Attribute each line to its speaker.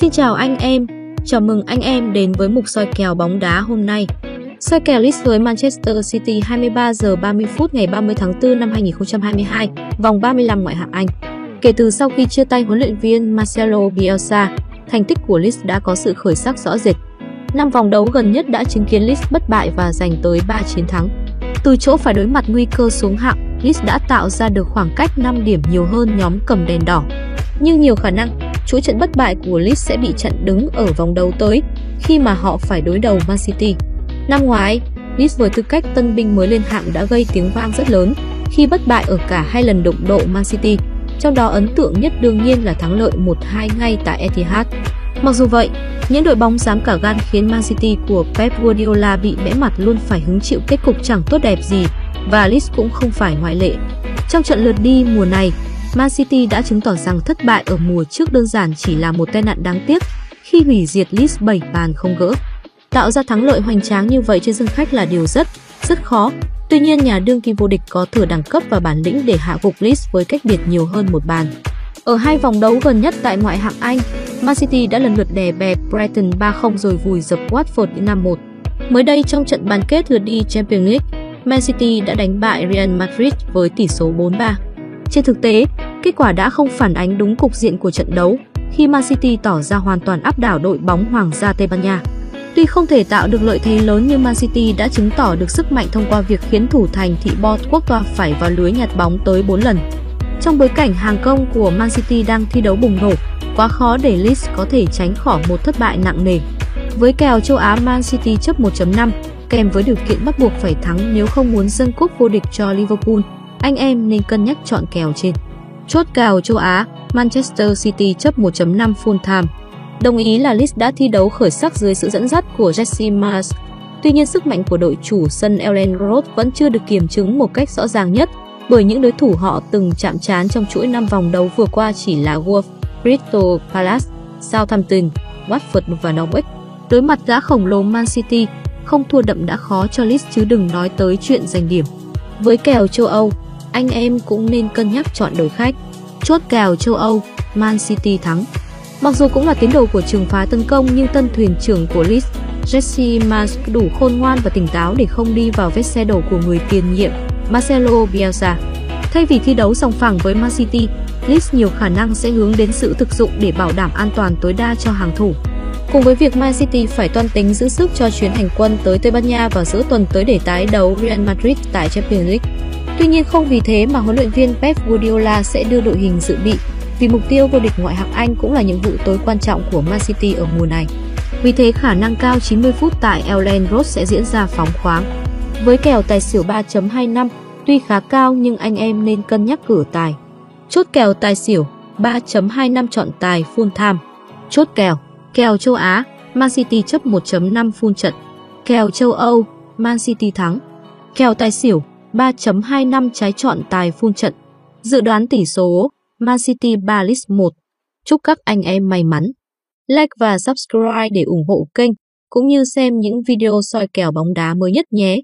Speaker 1: Xin chào anh em, chào mừng anh em đến với mục soi kèo bóng đá hôm nay. Soi kèo Leeds với Manchester City 23 giờ 30 phút ngày 30 tháng 4 năm 2022, vòng 35 ngoại hạng Anh. Kể từ sau khi chia tay huấn luyện viên Marcelo Bielsa, thành tích của Leeds đã có sự khởi sắc rõ rệt. Năm vòng đấu gần nhất đã chứng kiến Leeds bất bại và giành tới 3 chiến thắng. Từ chỗ phải đối mặt nguy cơ xuống hạng, Leeds đã tạo ra được khoảng cách 5 điểm nhiều hơn nhóm cầm đèn đỏ. Nhưng nhiều khả năng, chuỗi trận bất bại của Leeds sẽ bị chặn đứng ở vòng đấu tới khi mà họ phải đối đầu Man City. Năm ngoái, Leeds với tư cách tân binh mới lên hạng đã gây tiếng vang rất lớn khi bất bại ở cả hai lần đụng độ Man City, trong đó ấn tượng nhất đương nhiên là thắng lợi 1-2 ngay tại Etihad. Mặc dù vậy, những đội bóng dám cả gan khiến Man City của Pep Guardiola bị bẽ mặt luôn phải hứng chịu kết cục chẳng tốt đẹp gì và Leeds cũng không phải ngoại lệ. Trong trận lượt đi mùa này, Man City đã chứng tỏ rằng thất bại ở mùa trước đơn giản chỉ là một tai nạn đáng tiếc khi hủy diệt Leeds 7 bàn không gỡ. Tạo ra thắng lợi hoành tráng như vậy trên sân khách là điều rất, rất khó. Tuy nhiên nhà đương kim vô địch có thừa đẳng cấp và bản lĩnh để hạ gục Leeds với cách biệt nhiều hơn một bàn. Ở hai vòng đấu gần nhất tại ngoại hạng Anh, Man City đã lần lượt đè bẹp Brighton 3-0 rồi vùi dập Watford 5-1. Mới đây trong trận bán kết lượt đi Champions League, Man City đã đánh bại Real Madrid với tỷ số 4-3. Trên thực tế, kết quả đã không phản ánh đúng cục diện của trận đấu khi Man City tỏ ra hoàn toàn áp đảo đội bóng Hoàng gia Tây Ban Nha. Tuy không thể tạo được lợi thế lớn nhưng Man City đã chứng tỏ được sức mạnh thông qua việc khiến thủ thành thị Bot Quốc toa phải vào lưới nhặt bóng tới 4 lần. Trong bối cảnh hàng công của Man City đang thi đấu bùng nổ, quá khó để Leeds có thể tránh khỏi một thất bại nặng nề. Với kèo châu Á Man City chấp 1.5, kèm với điều kiện bắt buộc phải thắng nếu không muốn dâng cúp vô địch cho Liverpool, anh em nên cân nhắc chọn kèo trên. Chốt kèo châu Á, Manchester City chấp 1.5 full time. Đồng ý là Leeds đã thi đấu khởi sắc dưới sự dẫn dắt của Jesse Mars. Tuy nhiên sức mạnh của đội chủ sân Ellen Road vẫn chưa được kiểm chứng một cách rõ ràng nhất bởi những đối thủ họ từng chạm trán trong chuỗi năm vòng đấu vừa qua chỉ là Wolves, Crystal Palace, Southampton, Watford và Norwich. Đối mặt gã khổng lồ Man City, không thua đậm đã khó cho Leeds chứ đừng nói tới chuyện giành điểm. Với kèo châu Âu, anh em cũng nên cân nhắc chọn đối khách. Chốt kèo châu Âu, Man City thắng. Mặc dù cũng là tiến đồ của trường phái tấn công nhưng tân thuyền trưởng của Leeds, Jesse Mars đủ khôn ngoan và tỉnh táo để không đi vào vết xe đổ của người tiền nhiệm Marcelo Bielsa. Thay vì thi đấu song phẳng với Man City, Leeds nhiều khả năng sẽ hướng đến sự thực dụng để bảo đảm an toàn tối đa cho hàng thủ. Cùng với việc Man City phải toan tính giữ sức cho chuyến hành quân tới Tây Ban Nha vào giữa tuần tới để tái đấu Real Madrid tại Champions League. Tuy nhiên không vì thế mà huấn luyện viên Pep Guardiola sẽ đưa đội hình dự bị, vì mục tiêu vô địch ngoại hạng Anh cũng là nhiệm vụ tối quan trọng của Man City ở mùa này. Vì thế khả năng cao 90 phút tại Elland Road sẽ diễn ra phóng khoáng. Với kèo tài xỉu 3.25, tuy khá cao nhưng anh em nên cân nhắc cửa tài. Chốt kèo tài xỉu 3.25 chọn tài full time. Chốt kèo, kèo châu Á, Man City chấp 1.5 full trận. Kèo châu Âu, Man City thắng. Kèo tài xỉu 3.25 trái chọn tài phun trận. Dự đoán tỷ số Man City 3-1. Chúc các anh em may mắn. Like và subscribe để ủng hộ kênh, cũng như xem những video soi kèo bóng đá mới nhất nhé.